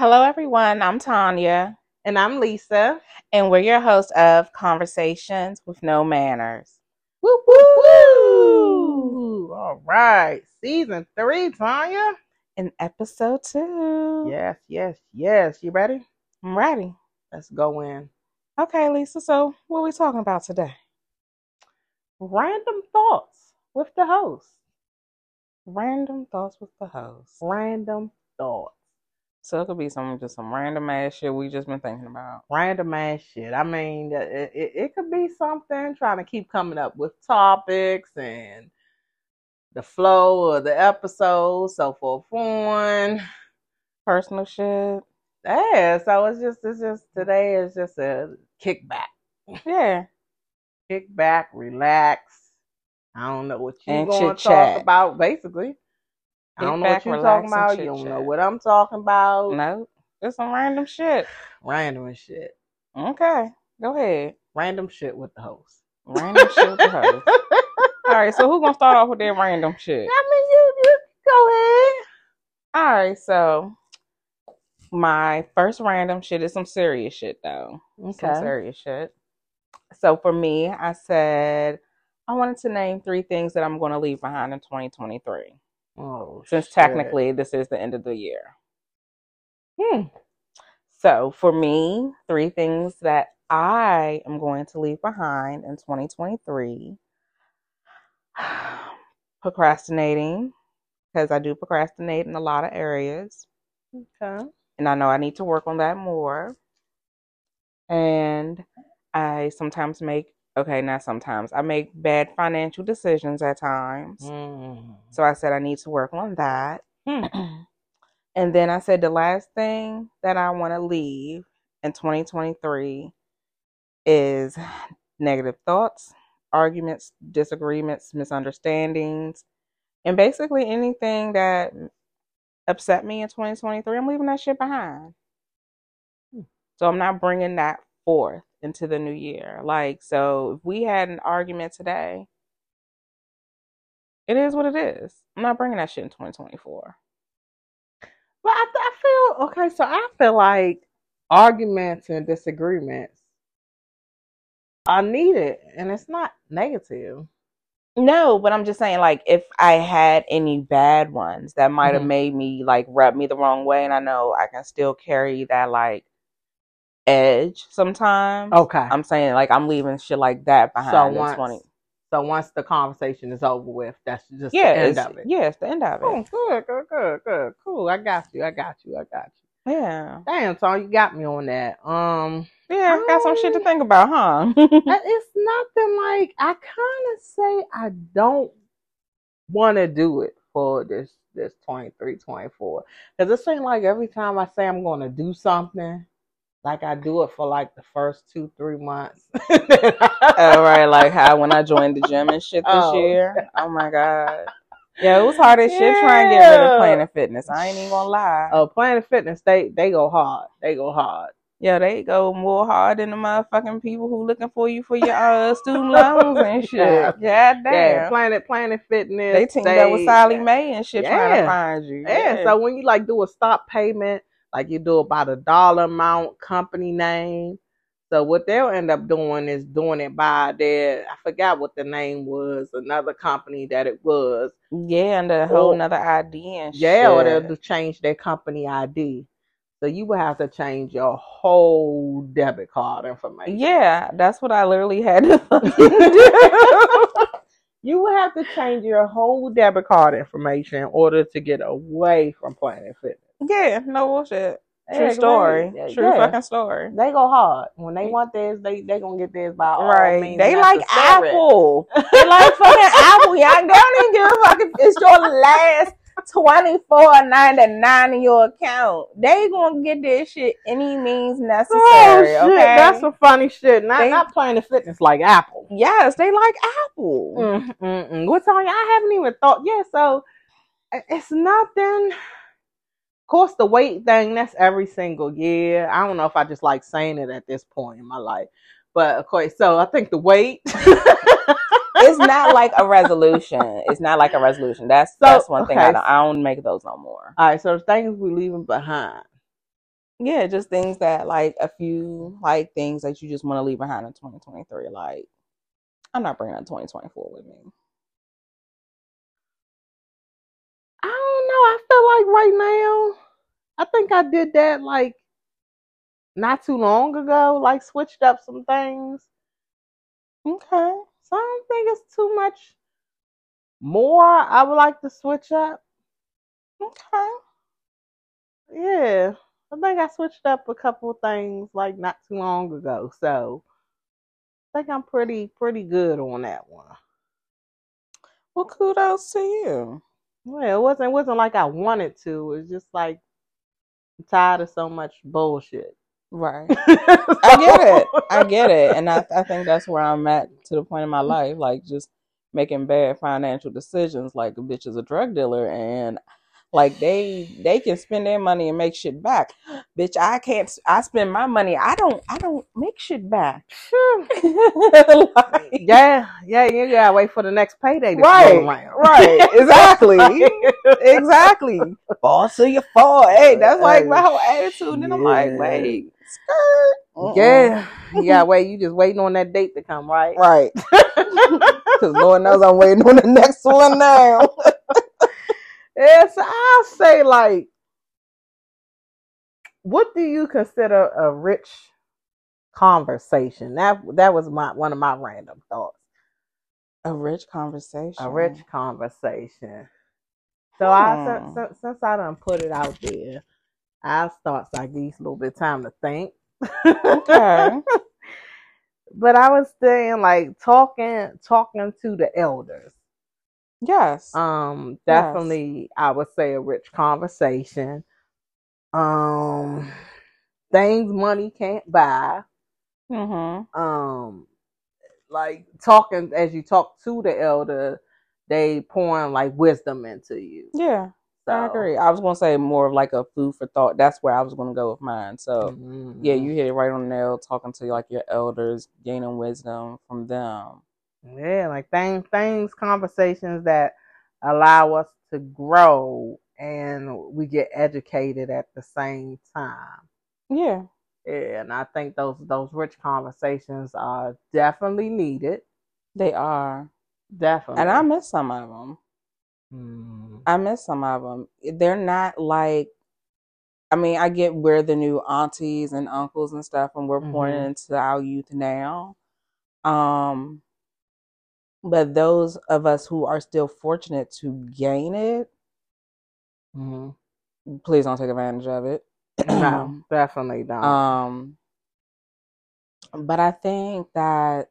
Hello, everyone. I'm Tanya, And I'm Lisa. and we're your host of Conversations with No Manners. Woo woo woo! All right, season three, Tanya. In episode two, Yes, yes, yes. You ready? I'm ready. Let's go in. Okay, Lisa. So, what are we talking about today? Random thoughts with the host. Random thoughts with the host. Random thoughts. So it could be some just some random ass shit we just been thinking about. Random ass shit. I mean, it, it, it could be something trying to keep coming up with topics and the flow of the episode, so forth on. Personal shit. Yeah, so it's just it's just today is just a kickback. Yeah. kick back, relax. I don't know what you And going to chit-chat. talk about, basically. I don't know what you're talking about. You don't know what I'm talking about. No, it's some random shit. Random and shit. Okay, go ahead. Random shit with the host. Random shit with the host. All right, so who gonna start off with that random shit? I mean, you, you go ahead. All right, so my first random shit is some serious shit though. Some Okay. serious shit. So for me, I said I wanted to name three things that I'm going to leave behind in 2023. Oh, Since shit. technically this is the end of the year. Hmm. So for me, three things that I am going to leave behind in 2023. Procrastinating, because I do procrastinate in a lot of areas. Okay. and I know I need to work on that more. And I sometimes make okay, not sometimes. I make bad financial decisions at times. Mm. So I said I need to work on that. Hmm. and then I said the last thing that I want to leave in 2023 is negative thoughts, arguments, disagreements, misunderstandings, and basically anything that upset me in 2023, I'm leaving that shit behind. Hmm. So I'm not bringing that forth into the new year. Like, so if we had an argument today, it is what it is. I'm not bringing that shit in 2024. But I, I feel okay. So I feel like arguments and disagreements are needed, and it's not negative. No, but I'm just saying, like, if I had any bad ones that might have Mhm. made me like rub me the wrong way, and I know I can still carry that like edge sometimes. Okay. I'm saying like I'm leaving shit like that so behind in once, 20. so once the conversation is over with, that's just Yeah, the end of it. yeah, it's the end of it. Oh, good, good, good, good, cool. I got you. I got you. I got you. Yeah, Damn, Tom, you got me on that. Um, yeah, I got some shit to Um, think about, huh? it's nothing like I kind of say I don't want to do it for this this 23, 24. Because it seems like every time I say I'm going to do something, like I do it for like the first two, three months. All right, like how when I joined the gym and shit this Oh. year. Oh my god. Yeah, it was hard as shit trying to get rid Yeah. of Planet Fitness. I ain't even gonna lie. Oh, Planet Fitness, they they go hard. They go hard. Yeah, they go more hard than the motherfucking people who looking for you for your uh, student loans and shit. Yeah. Yeah, damn. Planet Planet Fitness. they teamed up with Sallie Mae and shit trying to Yeah. find you. Yeah, so when you like do a stop payment, like you do about a dollar amount, company name. So what they'll end up doing is doing it by their I forgot what the name was, another company that it was. yeah, and a whole Or- nother ID and Yeah, or shit. they'll change their company ID. So you would have to change your whole debit card information. Yeah, that's what I literally had to do. you would have to change your whole debit card information in order to get away from Planet Fitness. Yeah, no bullshit. True Yeah, story. yeah, True yeah. fucking story. They go hard. When they want this, they they gonna get this by all Right. means They like. Apple. They like fucking Apple. Y'all they don't even give a fuck if it's your last twenty four ninety nine in your account. They gonna get this shit any means necessary. Oh shit, okay. that's some funny shit. Not They- not playing the fitness like Apple. yes, they like Apple. Mm, mm, mm. What's on? Y'all? I haven't even thought. Yeah, so it's nothing. Of course, the weight thing. That's every single year. I don't know if I just like saying it at this point in my life, but of course. So I think the weight. It's not like a resolution. It's not like a resolution. That's So, that's one thing I don't, I don't make those no more. All right, so the things we leaving behind. Yeah, just things that like a few like things that you just want to leave behind in 2023. Like, I'm not bringing up 2024 with me. I feel like right now, I think I did that like not too long ago. Like switched up some things. Okay. So I don't think it's too much more. I would like to switch up. Okay. Yeah, I think I switched up a couple things like not too long ago. So I think I'm pretty pretty good on that one. Well, kudos to you. Well, it wasn't it wasn't like I wanted to. It's just like I'm tired of so much bullshit. Right. I get it. I get it. And I, I think that's where I'm at to the point in my life. Like just making bad financial decisions. Like a bitch is a drug dealer and like they they can spend their money and make shit back. Bitch, I can't I spend my money. I don't I don't make shit back. Like- Yeah, yeah, you gotta wait for the next payday to Right, roll around. right, exactly. exactly. Fall to your fall. Hey, that's like my whole attitude. And then I'm like, wait, skirt. Uh-uh. Yeah, yeah. Wait, you just waiting on that date to come, right? Right. Because Lord knows I'm waiting on the next one now. So I'll say like, what do you consider a rich conversation? That that was my one of my random thoughts. A rich conversation. A rich conversation. So I Hmm. since, since, since I done put it out there, I'll start I give a little bit of time to think. Okay. but I was saying like talking talking to the elders. Yes. Um, Yes. definitely, I would say a rich conversation. Um, things money can't buy. mm-hmm. Um, like talking as you talk to the elder, they pouring like wisdom into you. Yeah, So, I agree. I was gonna say more of like a food for thought. That's where I was gonna go with mine. So mhm. yeah, you hit it right on the nail. Talking to like your elders, gaining wisdom from them. Yeah, like things, things, conversations that allow us to grow and we get educated at the same time. Yeah, Yeah, and I think those those rich conversations are definitely needed. they are, Definitely. and I miss some of them. Mm. I miss some of them. They're not like. I mean, I get we're the new aunties and uncles and stuff, and we're pouring Mhm. into our youth now. Um, but those of us who are still fortunate to gain it, Mhm. please don't take advantage of it. No, definitely don't. Um, but I think that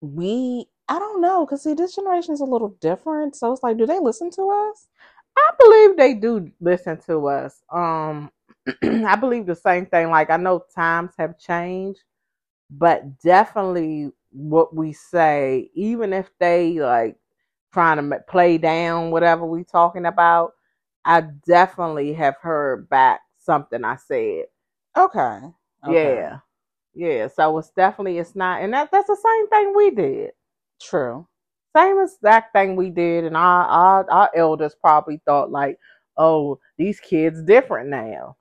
we, I don't know, because see, this generation is a little different. So it's like, do they listen to us? I believe they do listen to us. Um, I believe the same thing. Like I know times have changed, but definitely what we say, even if they like trying to play down whatever we talking about, I definitely have heard back something I said. Okay. Okay. Yeah, yeah. So it's definitely it's not, and that that's the same thing we did. True. Same exact thing we did, and our our, our elders probably thought like, oh, these kids different now,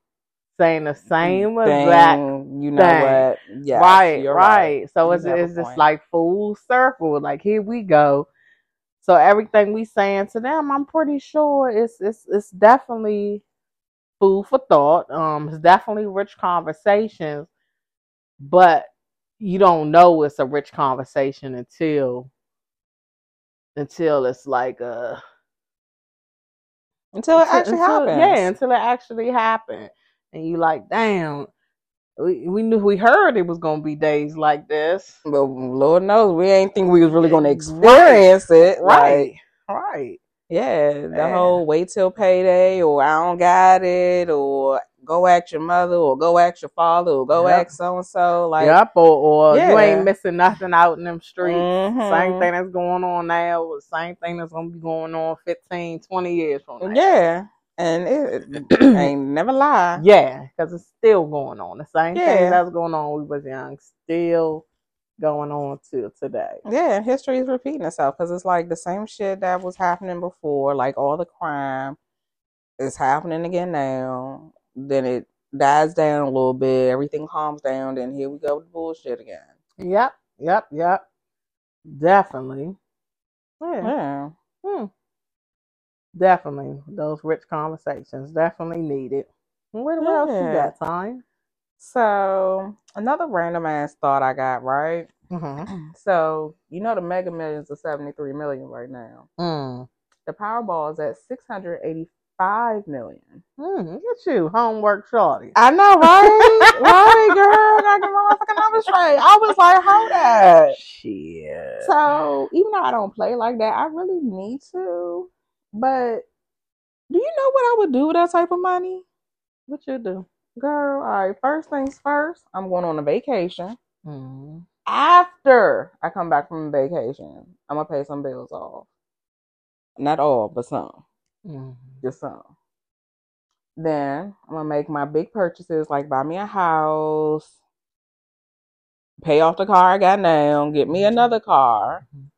saying the same exact Thing, you know thing. what? Yes, right, you're right. So You it's it's just like full circle. Like here we go. So everything we saying to them, I'm pretty sure it's it's it's definitely food for thought. Um, it's definitely rich conversations, but you don't know it's a rich conversation until until it's like uh Until it actually until- happens. Yeah, until it actually happened, and you like, damn. We, we knew we heard it was gonna be days like this. But Lord knows we ain't think we was really gonna Right. experience it. Right, Like, right. yeah, the Man. whole wait till payday or I don't got it or go ask your mother or go ask your father or go Yep. ask so and so. Like yep, or, or you ain't missing nothing out in them streets. mhm. Same thing that's going on now, same thing that's gonna be going on 15, 20 years from now. Yeah. And it, it ain't never lie. Yeah, because it's still going on. The same Yeah. thing that's going on when we was young, still going on till today. Yeah, and history is repeating itself because it's like the same shit that was happening before, like all the crime. is happening again now. Then it dies down a little bit, everything calms down, then here we go with the bullshit again. Yep, yep, yep. Definitely. Yeah. Yeah. Hmm. Definitely. Those rich conversations definitely needed. What, what else you got, time? So another random ass thought I got, right? Mm-hmm. So you know the mega millions are 73 million right now. Mm. The Powerball is at 685 million. Mm, look at you, homework shorty. I know, right? right, girl. Got the motherfucking numbers straight. I was like, hold that. Shit. So even though I don't play like that, I really need to. But do you know what I would do with that type of money? what you do? Girl, all right, first things first, I'm going on a vacation. Mm. After I come back from vacation, I'm gonna pay some bills off. Not all, but some. Mm. Just some. Then I'm gonna make my big purchases, like buy me a house, pay off the car I got now, get me another car, Mhm.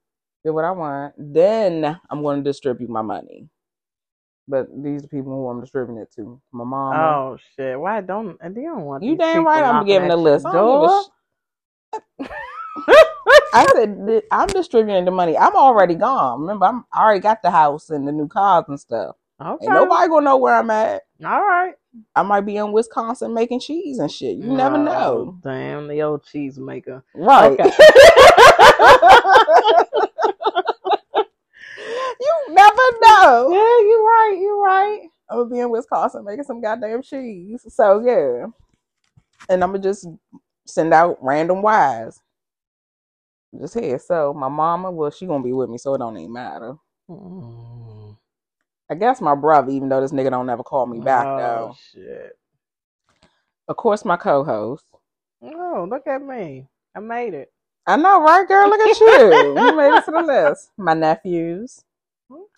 Get what I want. Then I'm gonna distribute my money. But these are people who I'm distributing it to. My mom. Oh shit! Why don't they don't want you damn right I'm giving the list. I don't give a door? I said I'm distributing the money. I'm already gone. Remember, I'm I already got the house and the new cars and stuff. Okay. Ain't nobody gonna know where I'm at. All right. I might be in Wisconsin making cheese and shit. You never know. Oh, Damn, the old cheese maker. Right. Okay. never know. Yeah, you're right. You're right. I'm gonna be in Wisconsin making some goddamn cheese. So yeah. And I'm gonna just send out random wires. Just here. So my mama, well, she gonna be with me, so it don't even matter. Mm. I guess my brother, even though this nigga don't never call me back oh, though. shit. Of course, my co-host. Oh, look at me. I made it. I know, right, girl? Look at you. you made it to the list. My nephews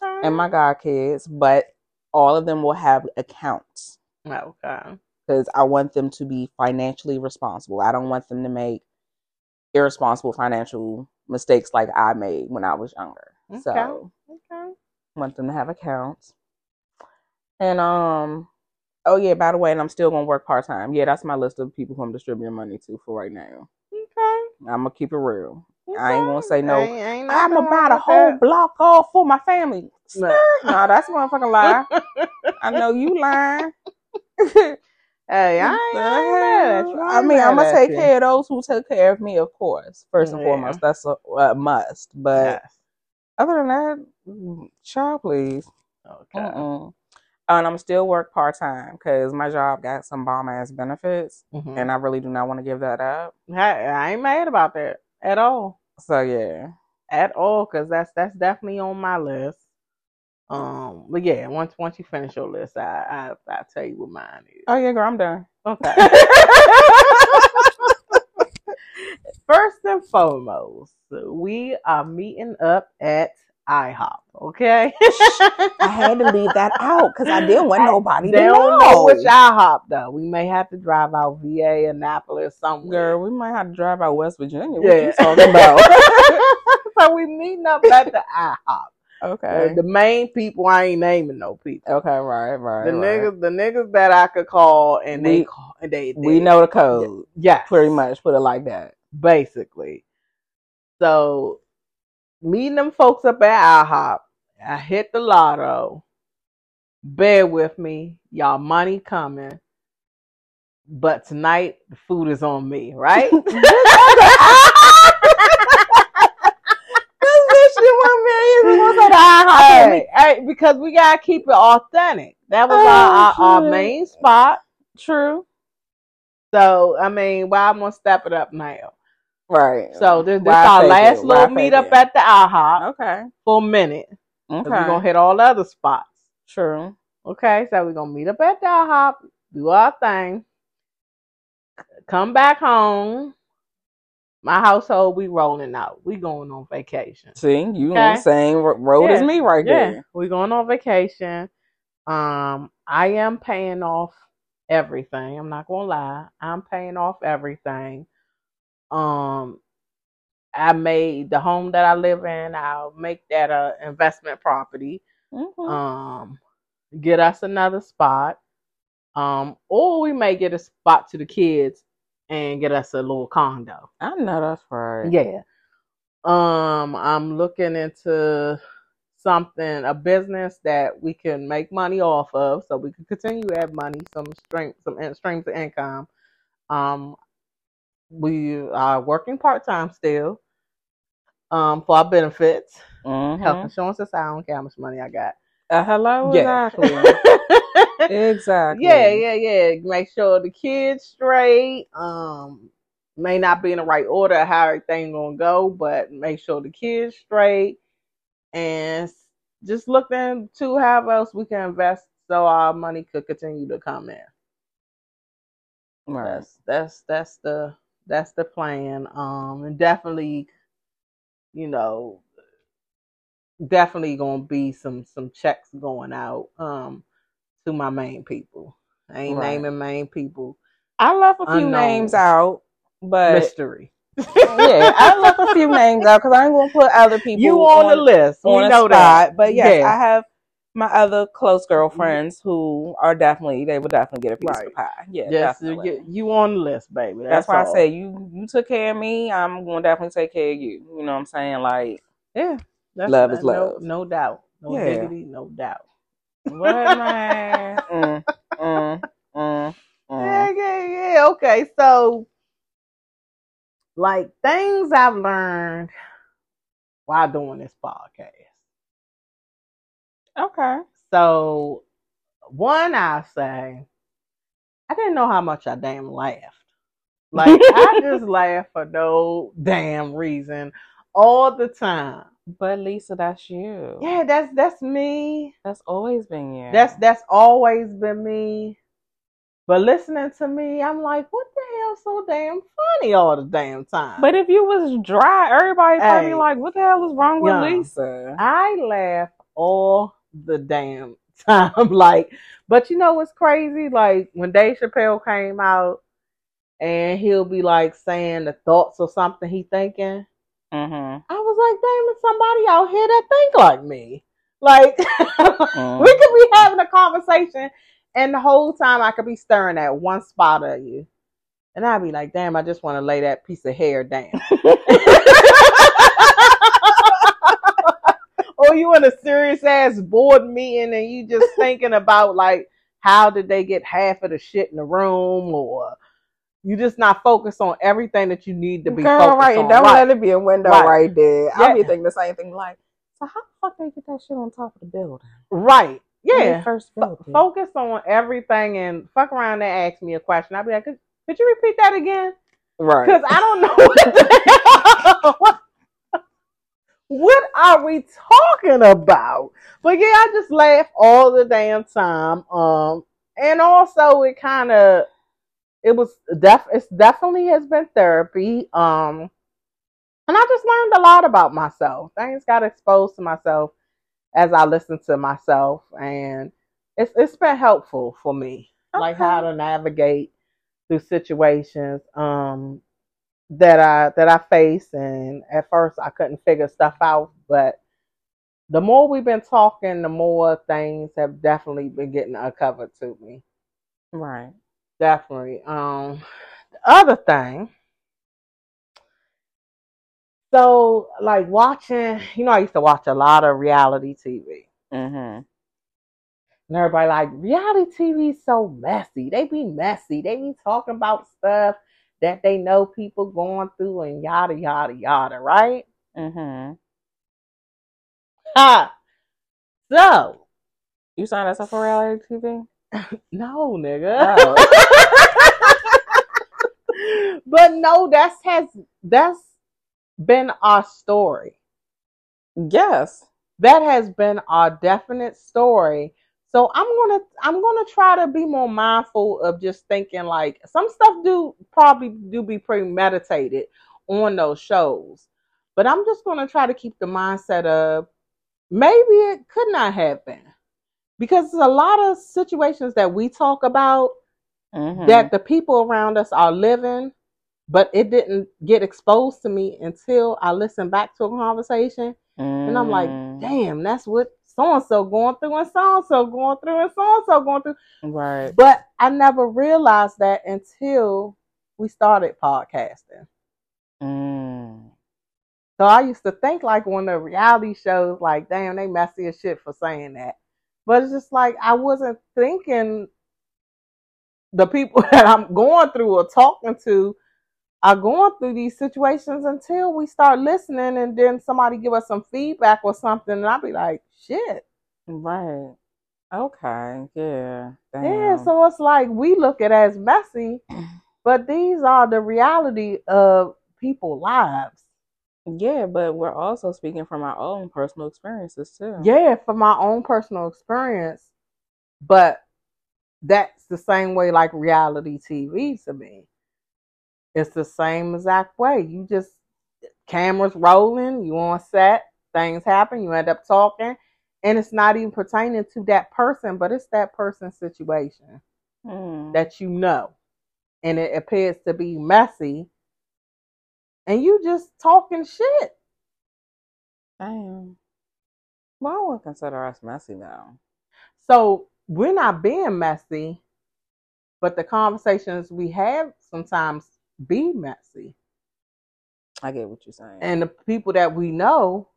Okay. and my godkids, but all of them will have accounts Okay. because I want them to be financially responsible. I don't want them to make irresponsible financial mistakes like I made when I was younger. Okay. So Okay. want them to have accounts. And um oh yeah, by the way, and I'm still gonna work part time. Yeah, that's my list of people who I'm distributing money to for right now. Okay. I'm gonna keep it real. I ain't gonna say no, Ain't, ain't I'm nothing gonna buy wrong whole that. block off for my family. No. no, that's a motherfucking lie. I know you lying. Hey, I ain't, I ain't mad at you. I mean, I'm gonna take you. care of those who take care of me, of course. First and Yeah. foremost, that's a, a must. But Yes. other than that, child, please. Okay. Mm-mm. And I'm still work part time because my job got some bomb ass benefits, Mhm. and I really do not want to give that up. Hey, I ain't mad about that at all. So yeah, At all, because that's that's definitely on my list. Um, but yeah, once once you finish your list, I I I'll tell you what mine is. oh yeah, girl, I'm done. Okay. First and foremost, we are meeting up at IHOP. Okay. I had to leave that out because I didn't want nobody They to don't know. know which IHOP though. We may have to drive out VA, Annapolis, somewhere. Girl, we might have to drive out West Virginia. What Yeah. you talking about? so we meeting up at the IHOP. okay. Uh, the main people, I ain't naming no people. Okay, right, right. The right. niggas, the niggas that I could call, and they call, and they, they we know the code. yes, Pretty much, put it like that. basically. So meeting them folks up at IHOP, I hit the lotto. Bear with me, y'all. Money coming, but tonight the food is on me, right? hey, hey, because we gotta keep it authentic. That was Oh, our, our, our main spot. True. So I mean, why I'm gonna step it up now? Right. So this, this our last it? Little fake meet up at the IHOP Okay. for a minute. Okay. We're gonna hit all the other spots. True. Okay, so we're gonna meet up at the IHOP, do our thing, come back home. My household, we rolling out. We going on vacation. See, you Okay. on the same ro- road as me right Yeah, there. we going on vacation. Um, I am paying off everything. I'm not gonna lie. I'm paying off everything. Um, I made the home that I live in. I'll make that a investment property. Mhm. Um, get us another spot, um, or we may get a spot to the kids and get us a little condo. I know that's right. Yeah. Um, I'm looking into something, a business that we can make money off of, so we can continue to have money, some stream, some in- streams of income. Um, we are working part time still. Um, for our benefits, Mhm. health insurance aside, I don't care how much money I got. Uh, hello, Yeah. exactly. exactly. Yeah, yeah, yeah. Make sure the kids straight. Um, may not be in the right order how everything gonna go, but make sure the kids straight and just look into how else we can invest so our money could continue to come in. Right. That's that's that's the that's the plan. Um, and definitely, you know, definitely gonna be some some checks going out. Um, to my main people. I ain't Right. naming main people. I left a few Unknown. names out, but Mystery. yeah, I left a few names out because I ain't gonna put other people you on, the list. on we a know spot. that. But yes, Yeah. I have my other close girlfriends who are definitely they will definitely get a piece Right. of pie. Yeah, Yes, definitely. you, you on the list, baby. That's, why all. I say you you took care of me. I'm gonna definitely take care of you. You know what I'm saying? Like Yeah. That's, Love is love. No doubt. No Yeah. diggity, no doubt. what man? mm, mm, mm, Yeah, mm. yeah, yeah. Okay, so like things I've learned while doing this podcast. Okay. So one I say, I didn't know how much I damn laughed. Like I just laugh for no damn reason all the time. But Lisa, that's you. Yeah, that's that's me. That's always been you. That's that's always been me. But listening to me, I'm like, what the hell so damn funny all the damn time? But if you was dry, everybody probably like, "What the hell is wrong with. Lisa?" I laugh all the damn time. like, but you know what's crazy? Like when Dave Chappelle came out and he'll be like saying the thoughts or something he thinking. Mm-hmm. I was like, damn, somebody out here that think like me. Like Mm. we could be having a conversation and the whole time I could be staring at one spot of you. And I'd be like, damn, I just want to lay that piece of hair down. or you in a serious ass board meeting and you just thinking about like how did they get half of the shit in the room or you just not focused on everything that you need to be Girl, focused right? on. Don't Right. let it be a window Right. right, there. I'll be thinking the same thing. Like, so how the fuck they get that shit on top of the building? right. Yeah. first Fo- built focus on everything and fuck around and ask me a question. I'll be like, could, could you repeat that again? right? Because I don't know what, the hell- what are we talking about. But yeah, I just laugh all the damn time. Um, and also it kind of it was def it's definitely has been therapy. Um, and I just learned a lot about myself. Things got exposed to myself as I listened to myself, and it's it's been helpful for me, like how to navigate through situations um that I that I face. And at first, I couldn't figure stuff out, but the more we've been talking, the more things have definitely been getting uncovered to me. right. Definitely. Um, the other thing. So, like watching, you know, I used to watch a lot of reality TV. Mm-hmm. And everybody like reality TV is so messy. They be messy. They be talking about stuff that they know people going through and yada yada yada, right? Mm-hmm. Ha. So You signed us up for reality TV? no, nigga. Oh. but no, that's has that's been our story. yes. That has been our definite story. So I'm gonna I'm gonna try to be more mindful of just thinking like some stuff do probably do be premeditated on those shows. But I'm just gonna try to keep the mindset of maybe it could not happen. Because there's a lot of situations that we talk about Mhm. that the people around us are living, but it didn't get exposed to me until I listened back to a conversation. And I'm like, Mm. damn, that's what so and so going through and so and so going through and so and so going through. Right. But I never realized that until we started podcasting. Mm. So I used to think like when the reality shows, like, damn, they messy as shit for saying that. But it's just like I wasn't thinking the people that I'm going through or talking to are going through these situations until we start listening and then somebody give us some feedback or something and I'll be like, shit. Right. Okay. Yeah. Damn. Yeah, so it's like we look at it as messy, but these are the reality of people's lives. Yeah, but we're also speaking from our own personal experiences too. Yeah, from my own personal experience. But that's the same way like reality TV to me. It's the same exact way. You just cameras rolling, you on set, things happen, you end up talking, and it's not even pertaining to that person, but it's that person's situation Mm. that you know. And it appears to be messy. And you just talking shit. Damn. Well, I wouldn't consider us messy now. So we're not being messy, but the conversations we have sometimes be messy. I get what you're saying. And the people that we know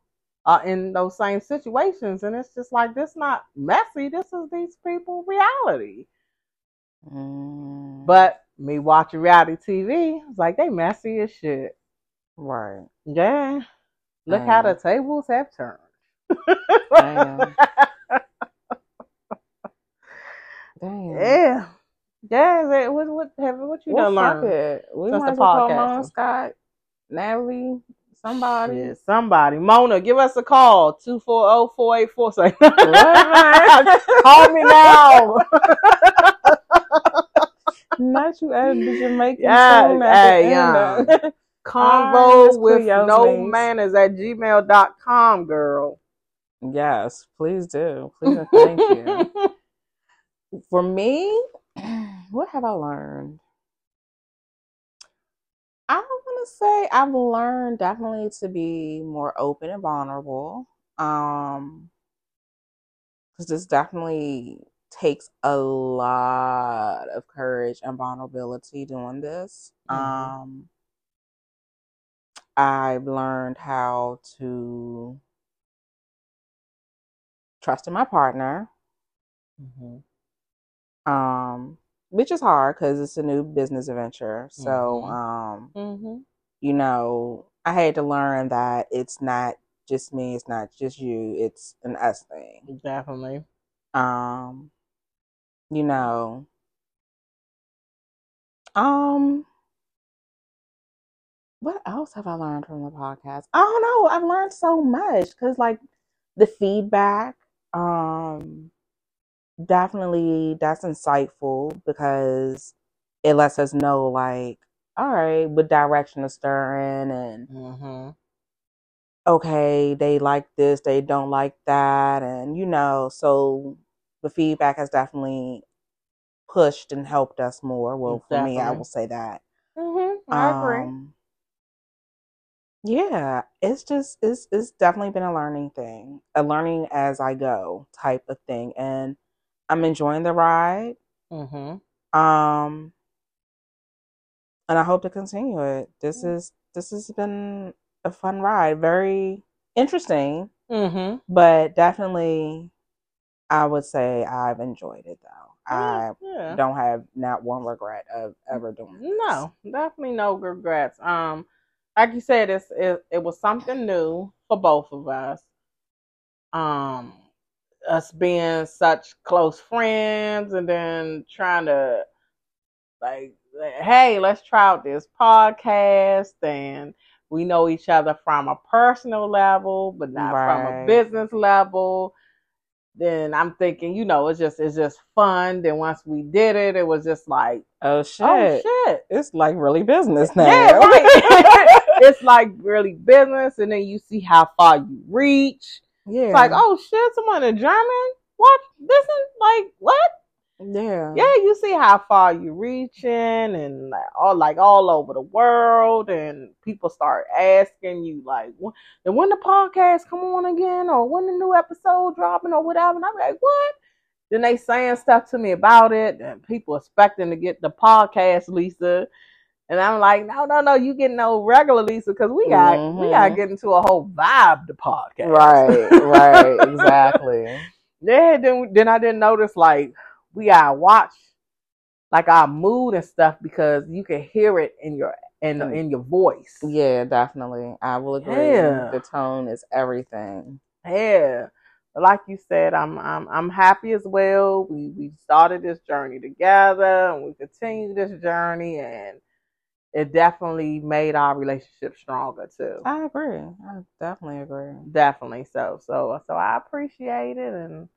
are in those same situations. And it's just like, this not messy. This is these people reality. Mm. But me watching reality TV, it's like, they messy as shit. right. Yeah. Look how the tables have turned. Damn. Damn. yeah. Yeah. What, what, have, what you Well, done learned? We since might the as well call? Mom Scott, Natalie, somebody. Somebody. Mona, give us a call. 240-484. Say, call me now. Not you added the Jamaican Yeah, song at hey, the yeah. end. of- Convo with no names. manners at gmail.com, girl. yes, please do. Please and thank you. For me, what have I learned? I want to say I've learned definitely to be more open and vulnerable. Um, because this definitely takes a lot of courage and vulnerability doing this. Mhm. Um, I've learned how to trust in my partner. um which is hard because it's a new business adventure so Mhm. um Mm-hmm. you know i had to learn that it's not just me it's not just you it's an us thing Definitely. um you know um what else have i learned from the podcast i don't know i've learned so much because like the feedback um definitely that's insightful because it lets us know like all right what direction to stir in and Mm-hmm. okay they like this they don't like that and you know so the feedback has definitely pushed and helped us more well for me i will say that Mm-hmm. I agree. um yeah it's just it's it's definitely been a learning thing a learning as i go type of thing and i'm enjoying the ride Mm-hmm. um and i hope to continue it this Mm. is this has been a fun ride very interesting Mm-hmm. but definitely i would say i've enjoyed it though i yeah. don't have not one regret of ever doing this. No, definitely no regrets. Um, like you said, it's it, it was something new for both of us. Um, us being such close friends, and then trying to like, hey, let's try out this podcast, and we know each other from a personal level, but not from a business level. Then I'm thinking, you know, it's just it's just fun. Then once we did it, it was just like, oh, oh shit oh shit, it's like really business now yeah, right. it's like really business, and then you see how far you reach. Yeah It's like, oh shit, someone in German? What? This is like what? Yeah. yeah, you see how far you're reaching and like all like all over the world, and people start asking you like, when, and when the podcast come on again, or when the new episode dropping, or whatever. And I'm like, what? Then they saying stuff to me about it, and people expecting to get the podcast, Lisa. And I'm like, no, no, no, you getting no regular Lisa because we got we got to get into a whole vibe the podcast. Right, right, exactly. Yeah, then then I didn't notice like we gotta watch like our mood and stuff because you can hear it in your in Mm. in your voice. Yeah, definitely. I will agree. Yeah. The tone is everything. Yeah. But like you said, I'm I'm I'm happy as well. We we started this journey together and we continue this journey and it definitely made our relationship stronger too. I agree. I definitely agree. Definitely so. So so I appreciate it and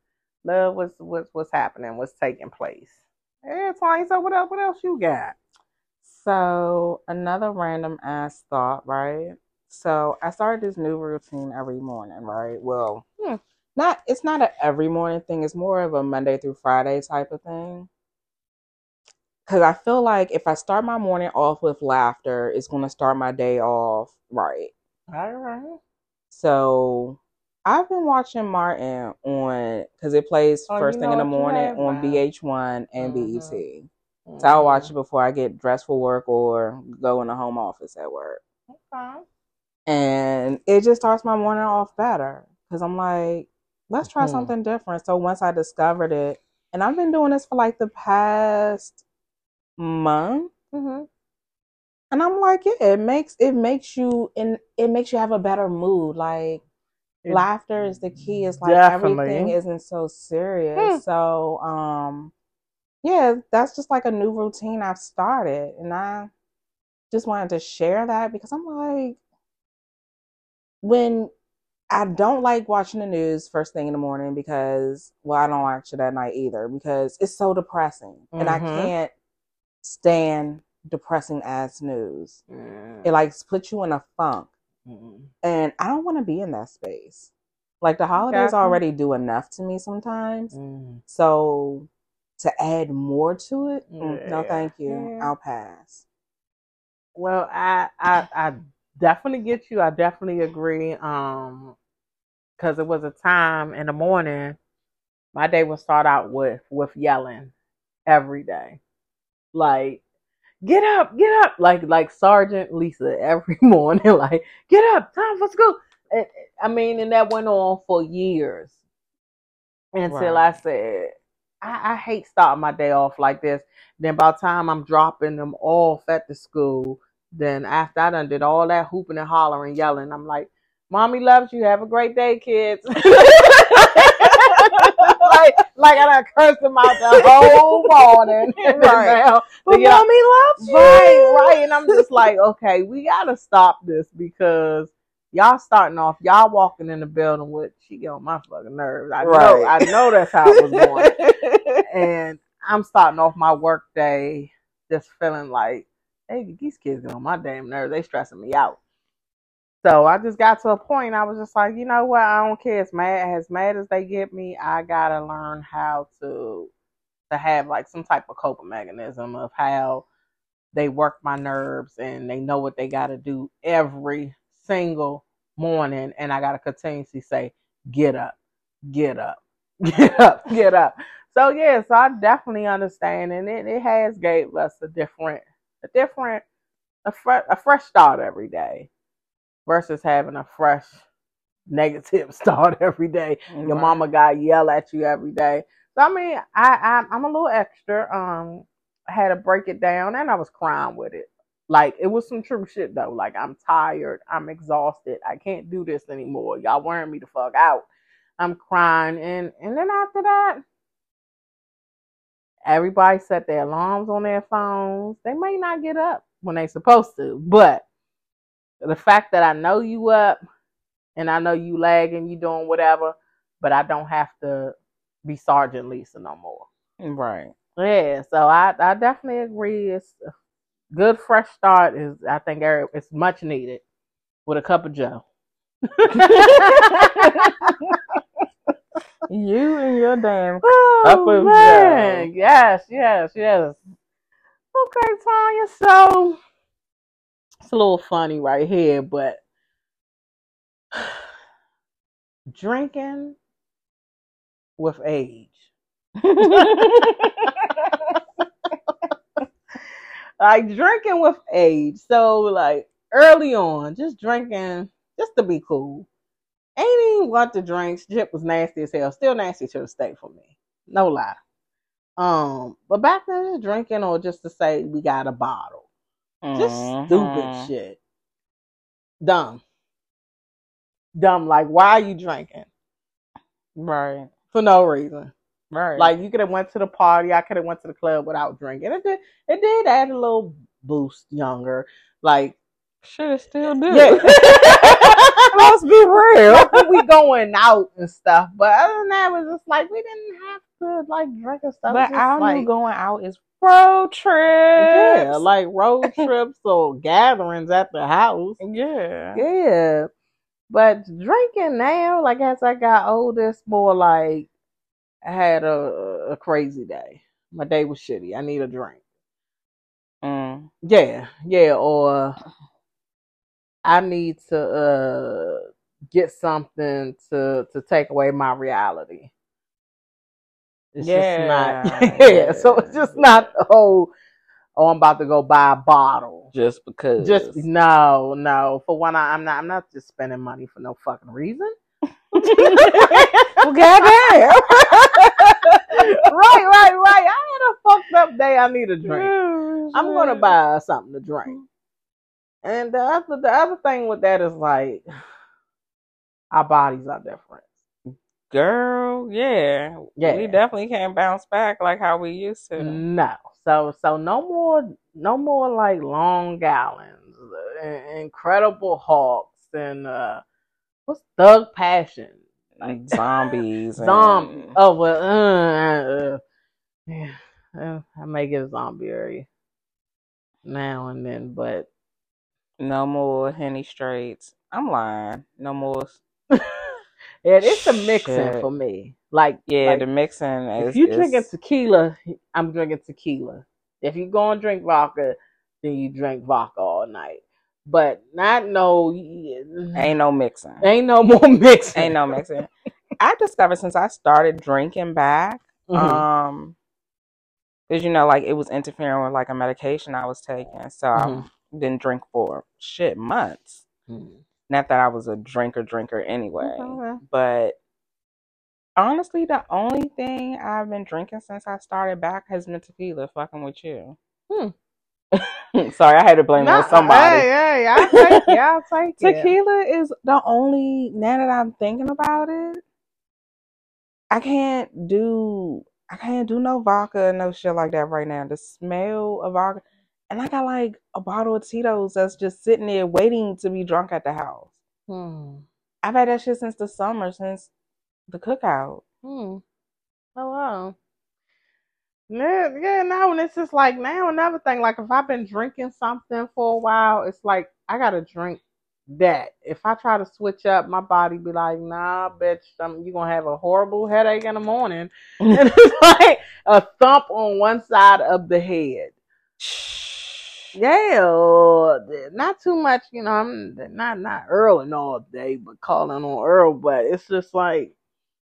love what's what's what's happening, what's taking place. Yeah, Tony, so what else what else you got? So another random ass thought, right? So I started this new routine every morning, right? Well, Hmm. not it's not a every morning thing. It's more of a Monday through Friday type of thing. Cause I feel like if I start my morning off with laughter, it's gonna start my day off right. All right. So I've been watching Martin on because it plays Oh, first thing in the morning on now. VH1 and Mhm. BET. So I'll Mm-hmm. watch it before I get dressed for work or go in the home office at work. Okay. And it just starts my morning off better because I'm like, let's try Mhm. something different. So once I discovered it, and I've been doing this for like the past month, Mm-hmm. and I'm like, yeah, it makes it makes you and it makes you have a better mood. Like laughter is the key. It's like everything isn't so serious. Hmm. So um yeah, that's just like a new routine I've started. And I just wanted to share that because I'm like when I don't like watching the news first thing in the morning because well I don't watch it at night either because it's so depressing. And I Mhm. can't stand depressing ass news. Mm. It like puts you in a funk Mm. and I don't want to be in that space. Like the holidays Gotcha. already do enough to me sometimes. Mm. So to add more to it, mm, no, thank you. Yeah. I'll pass. Well, I, I I definitely get you. I definitely agree. Um, because it was a time in the morning, my day would start out with with yelling every day, like get up, get up, like like Sergeant Lisa every morning, like get up, time for school. And- I mean, and that went on for years until I said, I, I hate starting my day off like this. Then by the time I'm dropping them off at the school, then after I done did all that hooping and hollering, yelling, I'm like, Mommy loves you. Have a great day, kids. like, like I done cursed them out the whole morning. Right. now But up- mommy loves you. Right, right. And I'm just like, okay, we gotta stop this because y'all starting off, y'all walking in the building with she get on my fucking nerves. I know, I know that's how it was going. and I'm starting off my work day just feeling like, hey, these kids get on my damn nerves. They stressing me out. So I just got to a point. I was just like, you know what? I don't care. As mad as mad as they get me, I gotta learn how to to have like some type of coping mechanism of how they work my nerves and they know what they got to do every single morning and i got to continuously say get up get up get up get up so yeah so i definitely understand and it, it has gave us a different a different a, a fresh start every day versus having a fresh negative start every day your mama got yell at you every day. So I mean, I, I I'm a little extra. Um, I had to break it down, and I was crying with it. Like it was some true shit though. Like I'm tired, I'm exhausted, I can't do this anymore. Y'all wearing me the fuck out. I'm crying, and and then after that, everybody set their alarms on their phones. They may not get up when they supposed to, but the fact that I know you up and I know you lagging, you doing whatever, but I don't have to be Sergeant Lisa no more. Right. Yeah, so I I definitely agree. It's a good fresh start is I think er- it's much needed with a cup of Joe. you and your damn Oh Cup of man, yes, yes, yes. Okay, Tanya. So a little funny right here, but drinking with age. like drinking with age. So like early on, just drinking just to be cool. Ain't even want the drinks. Jip was nasty as hell. Still nasty to this day for me. No lie. Um, but back then just drinking or just to say we got a bottle. Just stupid shit. Dumb. Dumb. Like why are you drinking? Right. For no reason. Right. Like you could have went to the party, I could have went to the club without drinking. It did it did add a little boost younger. Like should have still do. yeah. Let's be real. We going out and stuff. But other than that, it was just like we didn't have to like drink and stuff. But our like, going out is road trips. yeah, like road trips or gatherings at the house. yeah. Yeah. But drinking now, like as I got older, it's more like I had a, a crazy day. My day was shitty. I need a drink. Mm. Yeah, yeah, or I need to uh get something to to take away my reality. It's just not Yeah. yeah, so it's just not the whole oh I'm about to go buy a bottle. Just because. Just no, no. For one, I, I'm not I'm not just spending money for no fucking reason. well, goddamn. right, right, right. I had a fucked up day. I need a drink. I'm gonna buy something to drink. And the other the other thing with that is like our bodies are different. Girl, yeah. Yeah. We definitely can't bounce back like how we used to. No. So so no more no more like long gallons, uh, Incredible Hulks and uh what's thug passion? Like zombies. and- Zombie. Oh well uh, uh, yeah. Uh, I may get a zombie now and then, but No more Henny Straits. I'm lying. No more. yeah, it's a mixing Shit. for me. Like Yeah, like, the mixing is. if you is- drinking tequila, I'm drinking tequila. If you go and drink vodka, then you drink vodka all night. But not no Ain't no mixing. ain't no more mixing. Ain't no mixing. I discovered since I started drinking back, Mhm. um, because you know, like it was interfering with like a medication I was taking, so Mhm. I didn't drink for shit months. Mhm. Not that I was a drinker drinker anyway, but honestly, the only thing I've been drinking since I started back has been tequila. Fucking with you. Hmm. Sorry, I had to blame it on somebody. Hey, hey, I'll take it. I'll take it. Tequila is the only now that I'm thinking about it. I can't do I can't do no vodka no shit like that right now. The smell of vodka and I got like a bottle of Tito's that's just sitting there waiting to be drunk at the house. Hmm. I've had that shit since the summer, since the cookout. Hmm. Oh wow. Yeah, yeah, no, and it's just like now another thing. Like if I've been drinking something for a while, it's like I gotta drink that. If I try to switch up, my body be like, nah, bitch, um, you're gonna have a horrible headache in the morning. and it's like a thump on one side of the head. Yeah, not too much, you know. I'm not not Earl and all day, but calling on Earl. But it's just like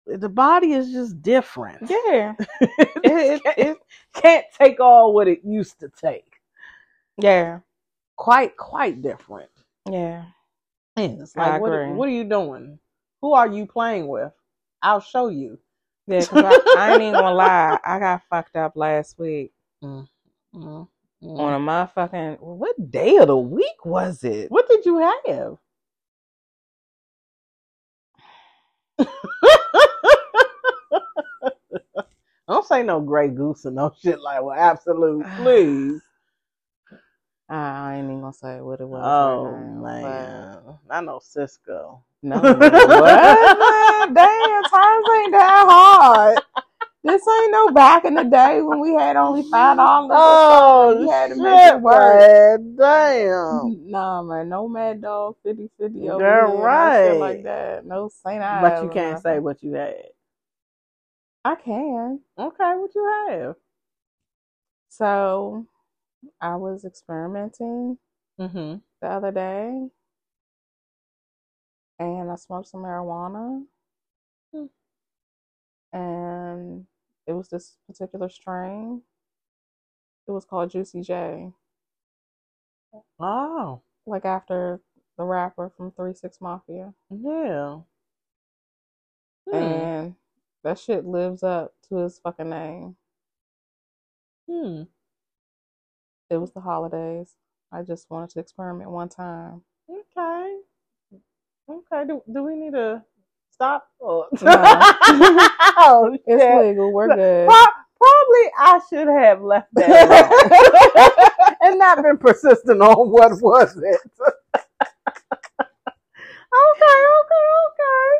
the body is just different. Yeah. it, it- can't, can't take all what it used to take. Yeah. Quite quite different. Yeah. Yeah, it's like what, what are you doing? Who are you playing with? I'll show you. Yeah, 'cause I, I ain't even gonna lie. I got fucked up last week Mm, mm, mm. on a motherfucking what day of the week was it? What did you have? Don't say no Grey Goose or no shit like well, Absolut, please. I ain't even gonna say what it was. Oh right man, I know Cisco. No, what? Damn, times ain't that hard. This ain't no back in the day when we had only five dollars. Oh you had to shit, make it work. man, damn. Nah, man, no Mad Dog 50 50 over You're here, right. shit like that. No Saint Ides. But you can't say what you had. I can. Okay, what you have? So, I was experimenting Mm-hmm. the other day, and I smoked some marijuana, Hmm. And it was this particular strain. It was called Juicy J, Oh, like after the rapper from Three Six Mafia, yeah. Hmm. and that shit lives up to his fucking name. Hmm. It was the holidays. I just wanted to experiment one time. Okay. Okay. Do, do we need to stop? Oh. Or... No. oh, It's legal. We're good. Pro- probably I should have left that and not been persistent on what was it. okay, okay, okay.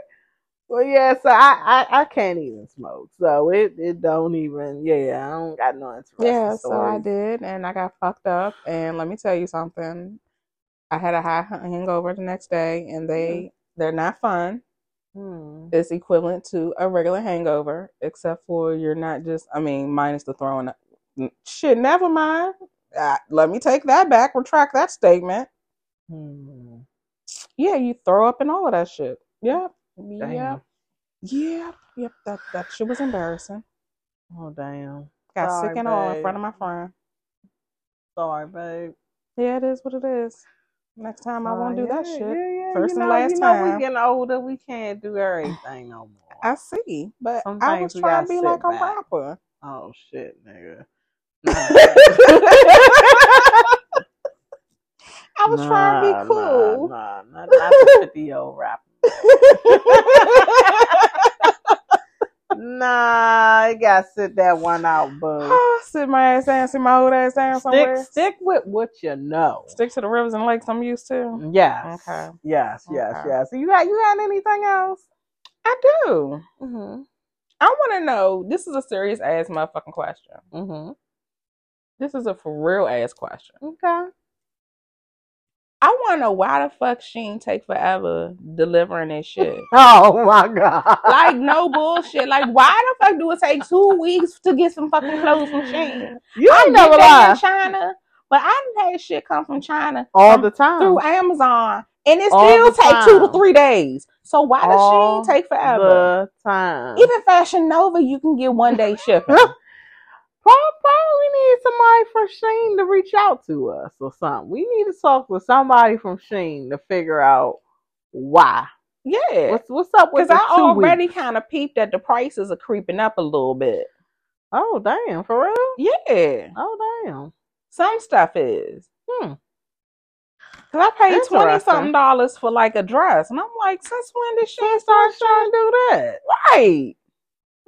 Well, yeah, so I, I, I can't even smoke, so it, it don't even yeah I don't got no interest. Yeah, so I did, and I got fucked up. And let me tell you something. I had a high hangover the next day, and they mm-hmm. they're not fun. Hmm. It's equivalent to a regular hangover, except for you're not just. I mean, minus the throwing. up. Shit, never mind. Uh, let me take that back. Retract that statement. Hmm. Yeah, you throw up and all of that shit. Yep. Damn. Yep. Yep. Yep. That that shit was embarrassing. Oh damn. Got Sorry, sick and all in front of my friend. Sorry, babe. Yeah, it is what it is. Next time I won't do that shit. Yeah, yeah. First you and know, last you know time. we getting older, we can't do everything no more. I see, but Some I was trying to be like sit a back. rapper. oh shit, nigga. I was trying to be cool. Nah, nah, not, not the 50 year old rapper. Nah, I gotta sit that one out, boo. sit my ass down, sit my old ass down Stick, somewhere. stick with what you know. Stick to the rivers and lakes I'm used to. Yes. Okay. Yes, yes, Okay. yes. You got you got anything else? I do. Mm-hmm. I want to know. This is a serious ass motherfucking question. Mm-hmm. This is a for real ass question. Okay. I want to know why the fuck Shein take forever delivering this shit. Oh my god. like no bullshit. Like why the fuck do it take two weeks to get some fucking clothes from Shein? you I ain't never that in lie. China, but I had shit come from China All the time. through Amazon, and it All still take two to three days. So why does All Shein take forever? the time. Even Fashion Nova, you can get one day shipping. Prob- Probably need somebody from Shein to reach out to us or something. We need to talk with somebody from Shein to figure out why. yeah, What's what's up with because I already kind of peeped that the prices are creeping up a little bit. Oh damn, for real? Yeah, Oh damn. some stuff is. Hmm. Cause I paid twenty something dollars for like a dress, and I'm like, since when did Shein start trying to do that. Right.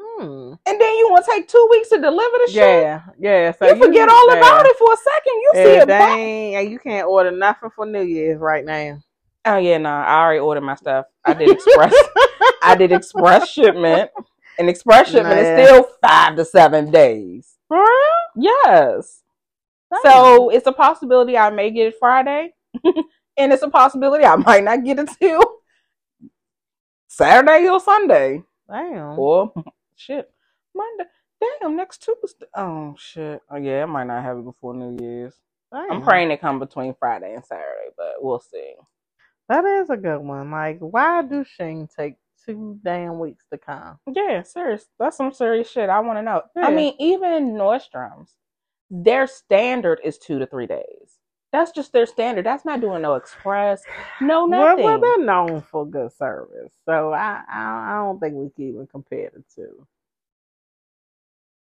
Hmm. And then you want to take two weeks to deliver the shit? Yeah, yeah. So you forget all yeah. about it for a second. You see it back. dang, and you can't order nothing for New Year's right now. Oh yeah, no, I already ordered my stuff. I did express. I did express shipment, and express shipment Man. is still five to seven days. Real? Yes. So it's a possibility I may get it Friday, and it's a possibility I might not get it till Saturday or Sunday damn. or shit Monday. Damn, next Tuesday. Oh shit. Oh yeah, I might not have it before New Year's. I'm praying it come between Friday and Saturday, but we'll see. That is a good one. Like, why do Shein take two damn weeks to come? Yeah, serious. That's some serious shit. I want to know. I mean, even Nordstrom's, their standard is two to three days. That's just their standard. That's not doing no express, no Well, nothing. well, they're known for good service, so I, I, I don't think we can even compare the two.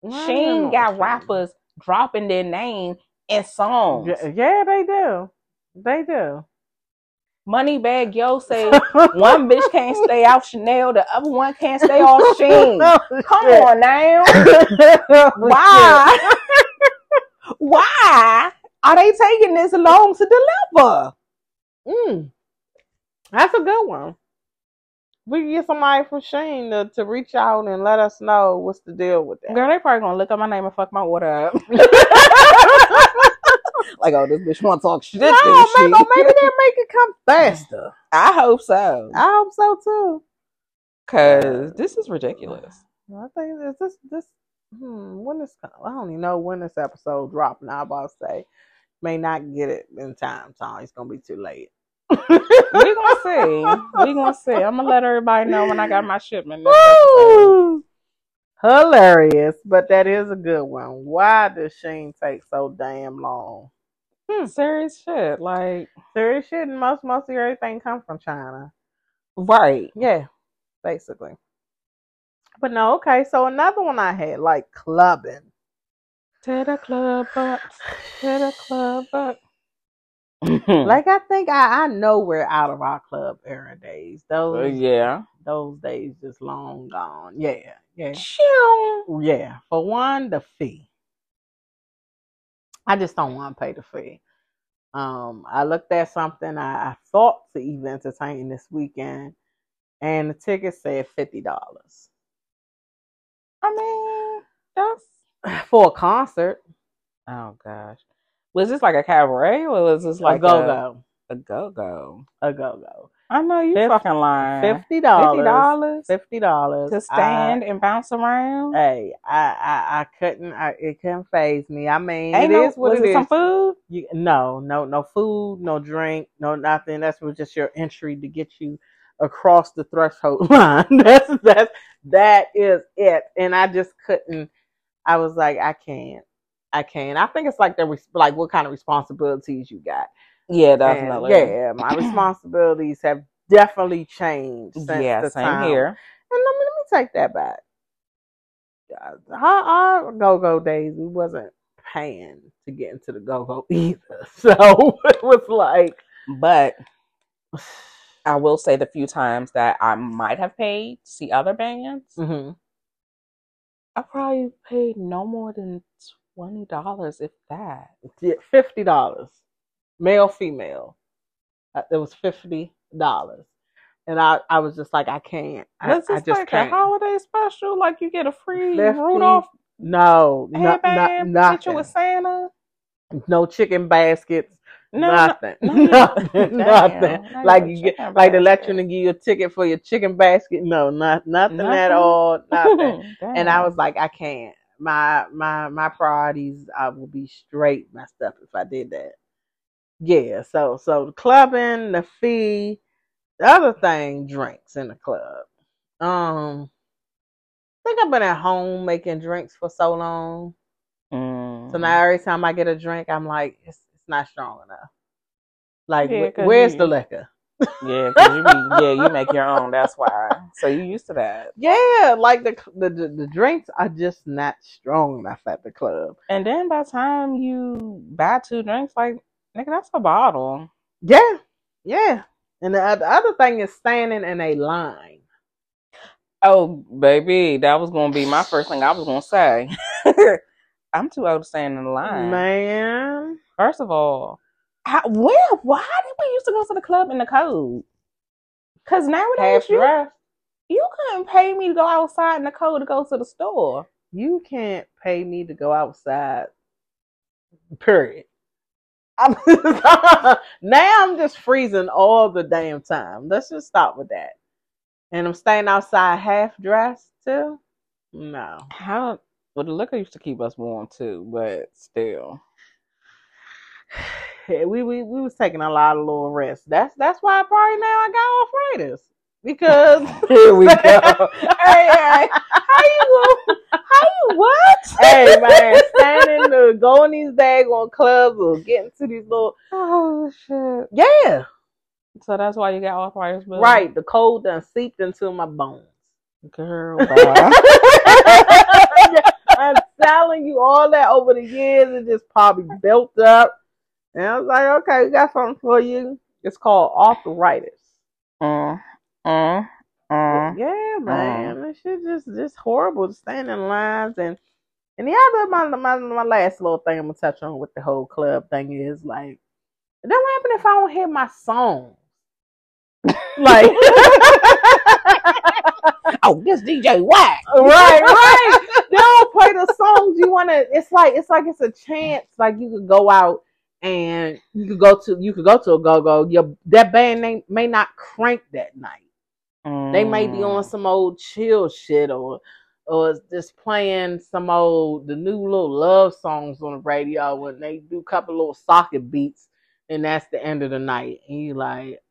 Shein got rappers dropping their name in songs. Yeah, yeah, they do. They do. Moneybagg Yo say one bitch can't stay off Chanel, the other one can't stay off Shein. Come on now. Why? Why are they taking this long to deliver? Mm. That's a good one. We can get somebody from Shein to, to reach out and let us know what's the deal with that. Girl, they probably gonna look up my name and fuck my order up. like, oh, this bitch wanna talk shit. no, didn't she? maybe, maybe they make it come faster. I hope so. I hope so too. Cause this is ridiculous. I think this this this hmm, when this I don't even know when this episode dropped. Now I'm about to say may not get it in time. So it's gonna be too late. we gonna see. We gonna see. I'm gonna let everybody know when I got my shipment. next episode. Woo! Hilarious, but that is a good one. Why does Shein take so damn long? Hmm, serious shit. Like Serious shit, and most most of everything come from China. right. Yeah, basically. But no, okay. So another one I had like clubbing. To the club up. To the club up. Like I think I I know we're out of our club era days. Those Uh, yeah. those days just long gone. Yeah, yeah, Chew. yeah. For one, the fee. I just don't want to pay the fee. Um, I looked at something I, I thought to even entertain this weekend, and the ticket said fifty dollars I mean, that's for a concert. oh gosh. Was this like a cabaret or was this like a go go, A go go. a go go. I know you fucking lying. Fifty dollars. Fifty dollars. Fifty dollars to stand and bounce around. hey, I, I, I couldn't. I, it couldn't phase me. I mean, Ain't it no, is what was it it is. some food? You, no, no, no food, no drink, no nothing. That's was just your entry to get you across the threshold line. that's that's that is it. And I just couldn't. I was like, I can't, I can't. I think it's like the res- like what kind of responsibilities you got. Yeah, And, definitely. yeah, my responsibilities have definitely changed since yeah, the same time. here. And let me let me take that back. Uh, Our, our go go days, we wasn't paying to get into the go go either. So it was like, But I will say the few times that I might have paid to see other bands, mhm. I probably paid no more than twenty dollars, if that. Yeah, fifty dollars, male female. Uh, It was fifty dollars, and I I was just like, I can't. I, Was I this just like can't. a holiday special? Like you get a free 50 Rudolph no, no, not, headband picture nothing. with Santa? No chicken baskets. No, nothing. no, no, nothing. Nothing. Like you get, like let you to give you a ticket for your chicken basket. No, not nothing, at all. Nothing. and I was like, I can't. My my my priorities, I will be straight messed up if I did that. Yeah. So so the clubbing, the fee, the other thing, drinks in the club. Um, I think I've been at home making drinks for so long. Mm. So now every time I get a drink, I'm like, it's not strong enough. Like, Yeah, wh- where's you- the liquor? Yeah, you be, yeah, you make your own. That's why. So you used to that. Yeah, like the, the the the drinks are just not strong enough at the club. And then by the time you buy two drinks, like nigga, that's a bottle. Yeah, yeah. And the, the other thing is standing in a line. Oh, baby, that was gonna be my first thing I was gonna say. I'm too old to stand in the line. Man, First of all, how, where, why did we used to go to the club in the cold? Cause nowadays half you, you couldn't pay me to go outside in the cold to go to the store. You can't pay me to go outside. Period. I'm now I'm just freezing all the damn time. Let's just stop with that. And I'm staying outside half dressed too. No. How? Well, the liquor used to keep us warm too, but still. We we we was taking a lot of little rest. That's that's why I probably now I got arthritis because Here we go. hey, hey, how you? How you what? hey man, standing to go in these daggone clubs or getting to these little Oh shit! yeah So that's why you got arthritis, but right. The cold done seeped into my bones. girl. Bye. You, all that over the years, it just probably built up. And I was like, okay, we got something for you. It's called arthritis. mm, mm, mm. Yeah, man, this shit just just horrible to stand in lines and and the other my my my last little thing I'm gonna touch on with the whole club thing is like, then what happen if I don't hear my song? like, Oh, this DJ whack. right, right. They don't play the songs you want to. It's like it's like it's a chance. Like you could go out and you could go to you could go to a go go. Your that band may, may not crank that night. They may be Mm. on some old chill shit or or just playing some old the new little love songs on the radio when they do a couple little pocket beats and that's the end of the night and you like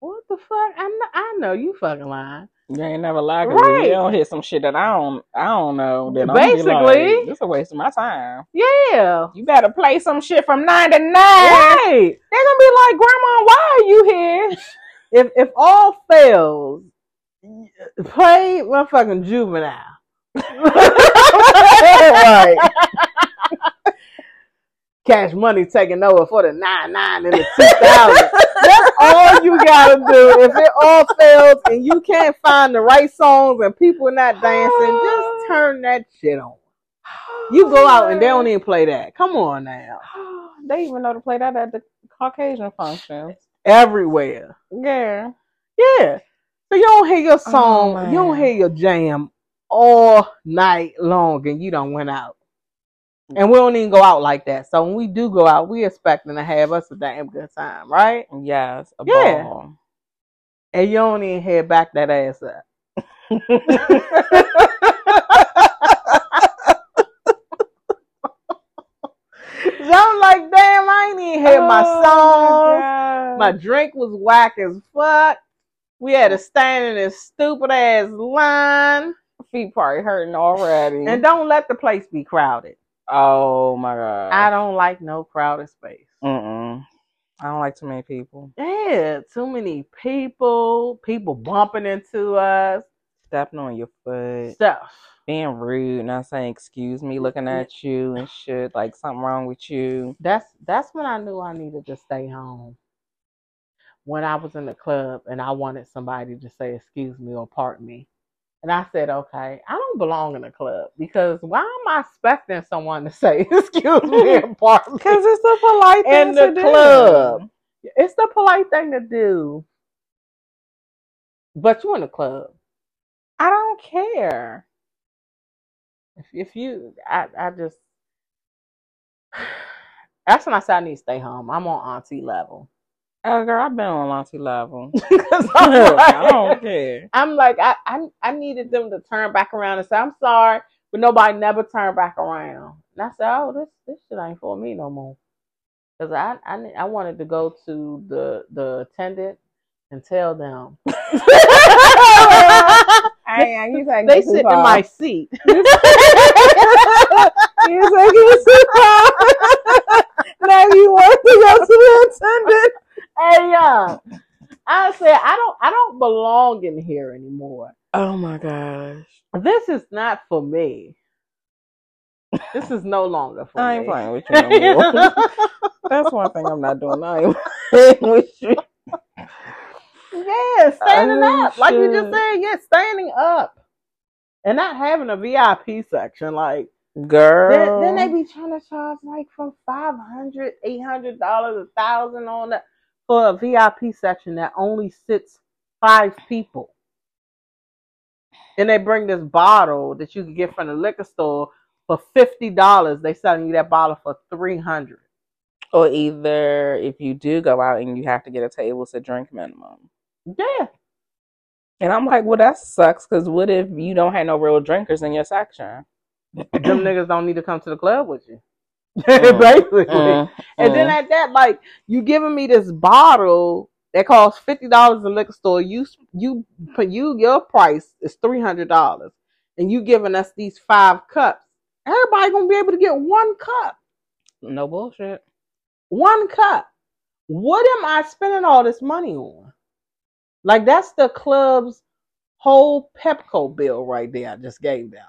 what the fuck I know, I know you fucking lying You ain't never lied. Right. You don't hear some shit that I don't. I don't know. Then Basically. I'm like, this a waste of my time. yeah You better play some shit from nine to nine. right They're gonna be like, Grandma, why are you here? if if all fails play my fucking juvenile right. cash money taking over for the nine nine and the two thousand. That's all you gotta do. If it all fails and you can't find the right songs and people not dancing, just turn that shit on. You go out and they don't even play that. Come on now. They even know to play that at the Caucasian functions. Everywhere. Yeah. Yeah. So you don't hear your oh, song, Oh, you don't hear your jam all night long and you don't went out. And we don't even go out like that. So when we do go out, we expecting to have us a damn good time, right? Yes. A Yeah. ball. And you don't even hear back that ass up. So I'm like, damn, I ain't even hear my Oh, songs. God. My drink was whack as fuck. We had to stand in this stupid ass line. feet probably hurting already. And don't let the place be crowded. Oh my god. I don't like no crowded space. Mm-mm. I don't like too many people Yeah, too many people, people bumping into us, stepping on your foot, stuff. being rude, not saying excuse me, looking at you and shit like something wrong with you. That's that's when I knew I needed to stay home. When I was in the club and I wanted somebody to say excuse me or pardon me. And I said, okay, I don't belong in a club because why am I expecting someone to say excuse me me? Because it's a polite thing In the to do. club. It's the polite thing to do. But you in the club. I don't care. If, if you, I, I just, that's when I said I need to stay home. I'm on auntie level. Oh, girl, I've been on auntie level. 'Cause I'm I don't care. I'm like, I, I, I needed them to turn back around and say, I'm sorry, but nobody never turned back around. And I said, oh, this, this shit ain't for me no more. Cause I, I, I wanted to go to the, the attendant and tell them. Hey, you they sit in my seat. You taking it too far. now you want to go to the attendant. Hey, uh, I said, I don't, I don't belong in here anymore. Oh my gosh. This is not for me. This is no longer for me. I me. ain't playing with you no more. That's one thing I'm not doing. I ain't playing with you. Yeah, standing Oh, up. Like you just said, yeah, standing up. And not having a VIP section. Like Girl. then, then they be trying to charge like from five hundred, eight hundred dollars, a thousand on that for a VIP section that only sits five people. And they bring this bottle that you can get from the liquor store for fifty dollars. They selling you that bottle for three hundred. or either if you do go out and you have to get a table to drink minimum. Yeah. And I'm like, well, that sucks because what if you don't have no real drinkers in your section? Them niggas don't need to come to the club with you. Mm. Basically. Mm, And then at that, like you giving me this bottle that costs fifty dollars in liquor store. You you you your price is three hundred dollars, and you giving us these five cups. Everybody gonna be able to get one cup. no bullshit. One cup. What am I spending all this money on? Like that's the club's whole Pepco bill right there. I just gave them.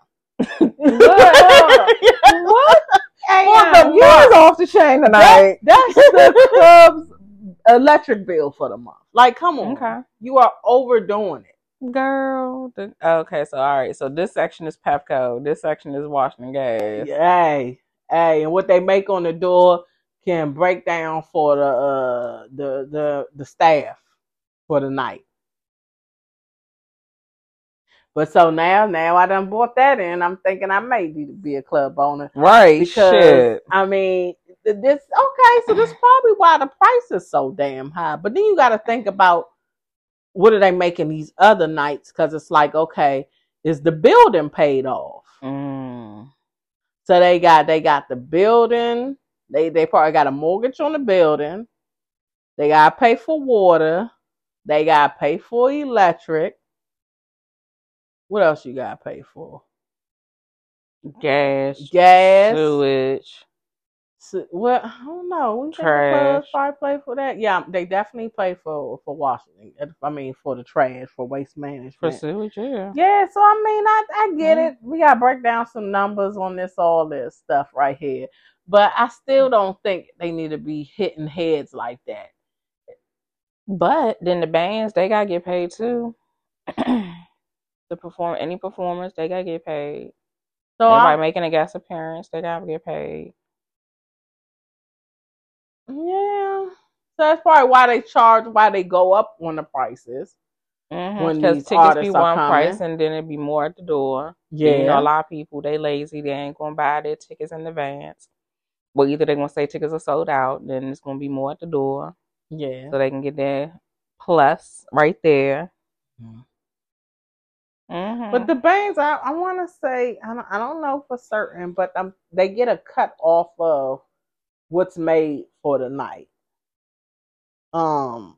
what? Hey, For the you month. was off the chain That, tonight. that's the club's electric bill for the month. Like, come on. Okay. You are overdoing it. Girl. The, okay, so all right. So this section is Pepco. This section is Washington Gas. Hey, hey, and what they make on the door can break down for the uh the the the staff for the night. But so now, now I done bought that in. I'm thinking I may need to be a club owner Right. because Shit. I mean, this okay. So this probably why the price is so damn high. But then you got to think about what are they making these other nights? Because it's like okay, is the building paid off. Mm. So they got they got the building. They they probably got a mortgage on the building. They gotta pay for water. They gotta pay for electric. What else you gotta pay for? Gas, Gas. sewage. So, well, I don't know. We think the Trash. clubs probably pay for that. Yeah, they definitely play for for washing. I mean, for the trash, for waste management. For sewage, yeah. Yeah, so I mean, I I get Mhm. it. We gotta break down some numbers on this, all this stuff right here. But I still don't think they need to be hitting heads like that. But then the bands, they gotta get paid too. the perform any performers, they gotta get paid. So I, making a guest appearance, they gotta get paid. yeah, so that's probably why they charge, why they go up on the prices. When Because tickets be one coming. price and then it be more at the door. Yeah, You know, a lot of people they lazy, they ain't gonna buy their tickets in advance. Well, either they're gonna say tickets are sold out, then it's gonna be more at the door, yeah. so they can get their plus right there. Mhm. Hmm But the bands, I, I want to say, I don't, I don't know for certain, but um, they get a cut off of what's made for the night. Um.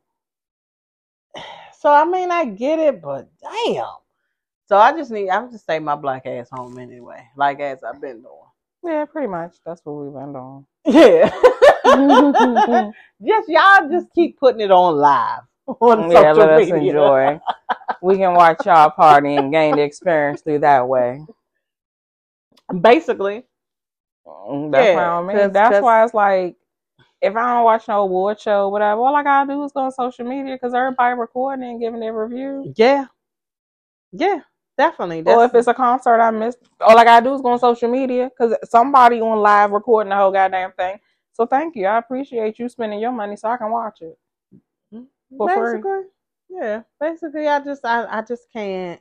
So I mean, I get it, but damn. So I just need, I'm just stay my black ass home anyway, like as I've been doing. yeah, pretty much. That's what we've been doing. Yeah. just y'all just keep putting it on live on yeah, social let us media. enjoy. we can watch y'all party and gain the experience through that way. Basically, Mm, That's Yeah, I mean. 'cause- That's 'cause- why it's like, if I don't watch no award show, whatever, all I gotta do is go on social media because everybody recording and giving their review. yeah, yeah, definitely. or if it's a concert I missed, all I gotta do is go on social media because somebody on live recording the whole goddamn thing. So thank you. I appreciate you spending your money so I can watch it. Free. basically, yeah. Basically, I just I, I just can't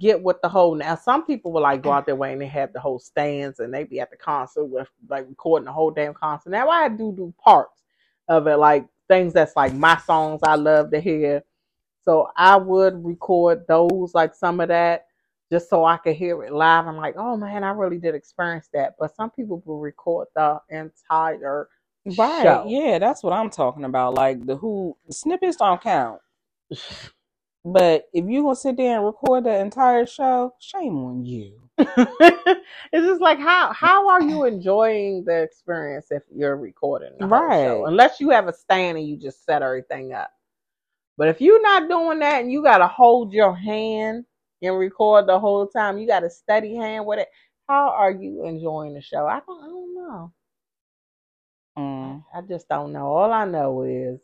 get with the whole. Now, some people will like go out their way and they have the whole stands and they be at the concert with like recording the whole damn concert. Now, I do do parts of it, like things that's like my songs I love to hear. So I would record those, like some of that, just so I could hear it live. I'm like, oh man, I really did experience that. But some people will record the entire Right. show. Yeah, that's what I'm talking about. Like the who snippets don't count. But if you gonna sit there and record the entire show, shame on you. it's just like how how are you enjoying the experience if you're recording the whole show? Right. Unless you have a stand and you just set everything up. But if you're not doing that and you gotta hold your hand and record the whole time, you got a steady hand with it. How are you enjoying the show? I don't I don't know. Mm. I just don't know. All I know is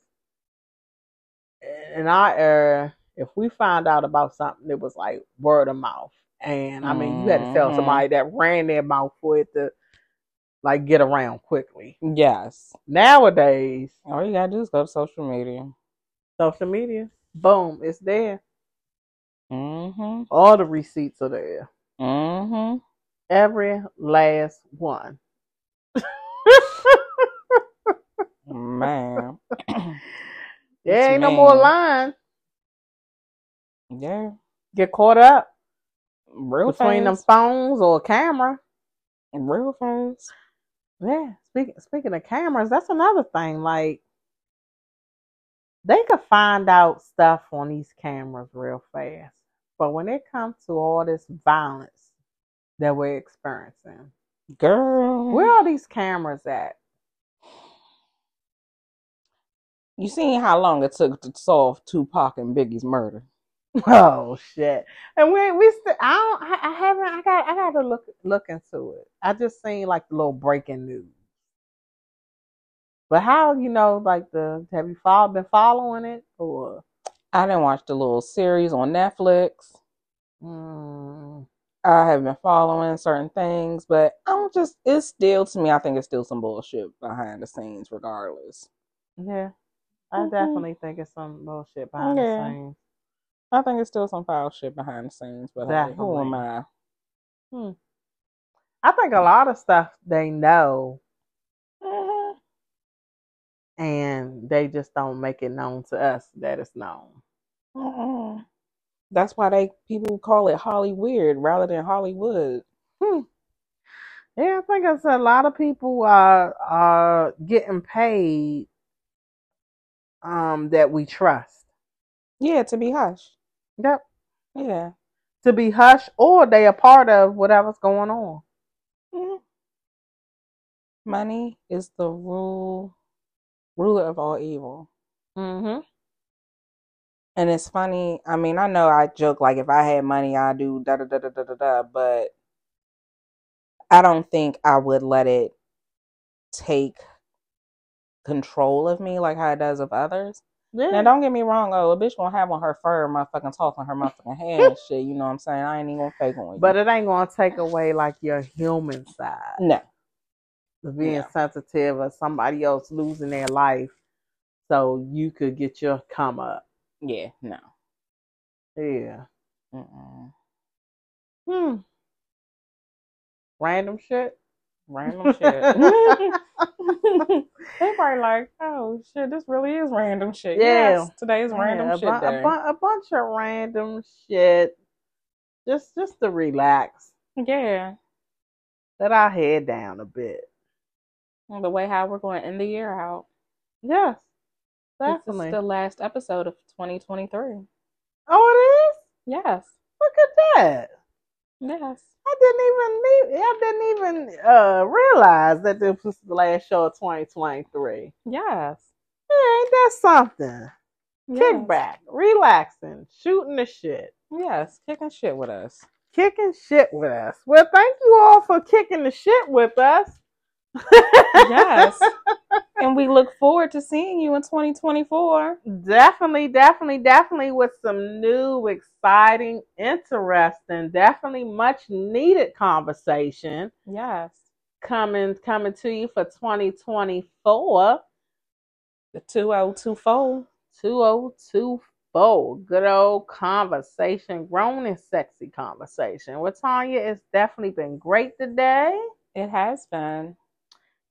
in our era, if we find out about something, it was like word of mouth. And I mean, you had to tell Mhm. somebody that ran their mouth for it to like get around quickly. Yes. Nowadays, All you gotta do is go to social media. social media, boom, it's there. Mm-hmm. All the receipts are there. Mm-hmm. Every last one. Man. There ain't no more Man. line. Yeah. Get caught up Real between them phones or camera. Real fast. Yeah, speaking speaking of cameras, that's another thing. Like they could find out stuff on these cameras real fast. But when it comes to all this violence that we're experiencing, Girl. where are these cameras at? You seen how long it took to solve Tupac and Biggie's murder? Oh shit! And we we still I don't I, haven't I got I got to look look into it. I just seen like the little breaking news. But how you know like the have you follow, been following it or? I didn't watch the little series on Netflix. Mm, I have been following certain things, but I don't just it's still to me, I think it's still some bullshit behind the scenes regardless. yeah, I Mhm. definitely think it's some bullshit behind Yeah. the scenes. I think it's still some foul shit behind the scenes, but hey, who am I? I think a lot of stuff they know Mhm. and they just don't make it known to us that it's known. Mm-mm. That's why they people call it Holly weird rather than Hollywood. Hmm. Yeah, I think it's a lot of people are are getting paid um that we trust. Yeah, to be hush. Yep. Yeah. To be hush or they are part of whatever's going on. Mhm. Money is the rule ruler of all evil. Mm-hmm. And it's funny. I mean, I know I joke like if I had money, I'd do da da da da da da da, but I don't think I would let it take control of me like how it does of others. Yeah. Now, don't get me wrong. Oh, a bitch gonna have on her fur, motherfucking talk on her motherfucking hand and shit. You know what I'm saying? I ain't even gonna fake on you. but it ain't gonna take away like your human side. no, being sensitive of somebody else losing their life so you could get your come up. yeah, no. Yeah. Mm-mm. Hmm. Random shit. Random shit. they probably like, oh shit, this really is random shit. Yeah. Yes, today's random Yeah, a, shit bu- day. a, bu- a bunch of random shit. Just just to relax. yeah, Let our head down a bit. the way how we're going to end the year out. Yes. This Definitely. is the last episode of 2023. oh it is? Yes, Look at that. Yes. I didn't even I didn't even uh realize that this was the last show of 2023. Yes. Yeah, ain't that something? yes. Kick back, relaxing, shooting the shit, Yes, kicking shit with us. kicking shit with us. Well, thank you all for kicking the shit with us. Yes. and we look forward to seeing you in 2024. definitely, definitely, definitely with some new, exciting, interesting, definitely much needed conversation Yes. coming coming to you for 2024. The 2024. 2024. Good old conversation, grown and sexy conversation. With Tanya, it's definitely been great today. It has been.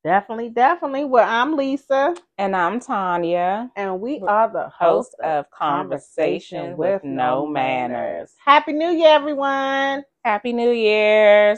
Definitely, definitely. Well, I'm Lisa, And I'm Tanya, and we are the host of Conversation with No Manners. Happy New Year, everyone. Happy New Year's.